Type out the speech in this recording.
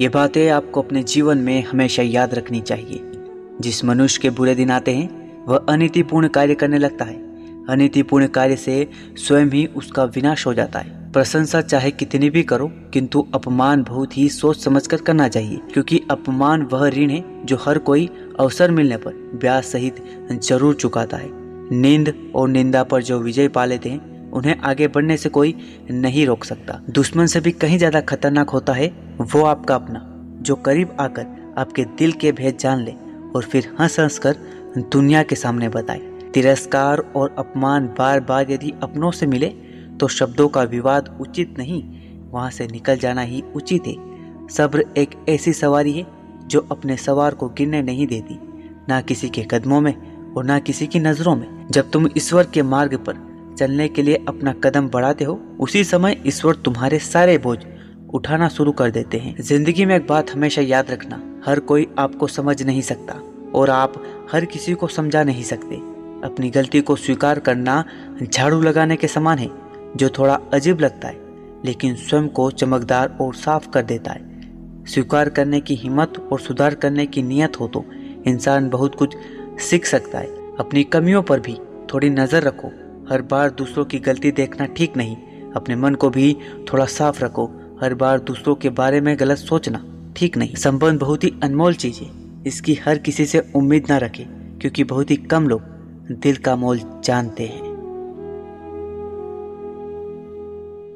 ये बातें आपको अपने जीवन में हमेशा याद रखनी चाहिए। जिस मनुष्य के बुरे दिन आते हैं, वह अनितिपूर्ण कार्य करने लगता है। अनितिपूर्ण कार्य से स्वयं ही उसका विनाश हो जाता है। प्रशंसा चाहे कितनी भी करो, किंतु अपमान बहुत ही सोच समझकर करना चाहिए, क्योंकि अपमान वह ऋण है जो हर कोई अवसर मिलने पर ब्याज सहित ज़रूर चुकाता है। नींद और निंदा पर जो विजय पा लेते हैं उन्हें आगे बढ़ने से कोई नहीं रोक सकता। दुश्मन से भी कहीं ज़्यादा खतरनाक होता है, वो आपका अपना, जो करीब आकर आपके दिल के भेद जान ले और फिर हंस हंस कर दुनिया के सामने बताए। तिरस्कार और अपमान बार बार यदि अपनों से मिले तो शब्दों का विवाद उचित नहीं, वहाँ से निकल जाना ही उचित है। सब्र एक ऐसी सवारी है, जो अपने सवार को गिरने नहीं देती, ना किसी के कदमों में और ना किसी की नज़रों में। जब तुम ईश्वर के मार्ग पर चलने के लिए अपना कदम बढ़ाते हो, उसी समय ईश्वर तुम्हारे सारे बोझ उठाना शुरू कर देते हैं। ज़िंदगी में एक बात हमेशा याद रखना, हर कोई आपको समझ नहीं सकता, और आप हर किसी को समझा नहीं सकते। अपनी गलती को स्वीकार करना झाड़ू लगाने के समान है, जो थोड़ा अजीब लगता है, लेकिन स्वयं को चमकदार और साफ़ कर देता है। स्वीकार करने की हिम्मत और सुधार करने की नियत हो तो इंसान बहुत कुछ सीख सकता है। अपनी कमियों पर भी थोड़ी नज़र रखो। हर बार दूसरों की गलती देखना ठीक नहीं। अपने मन को भी थोड़ा साफ़ रखो। हर बार दूसरों के बारे में गलत सोचना ठीक नहीं। संबंध बहुत ही अनमोल चीज़ है। इसकी हर किसी से उम्मीद ना रखे, क्योंकि बहुत ही कम लोग दिल का मोल जानते हैं।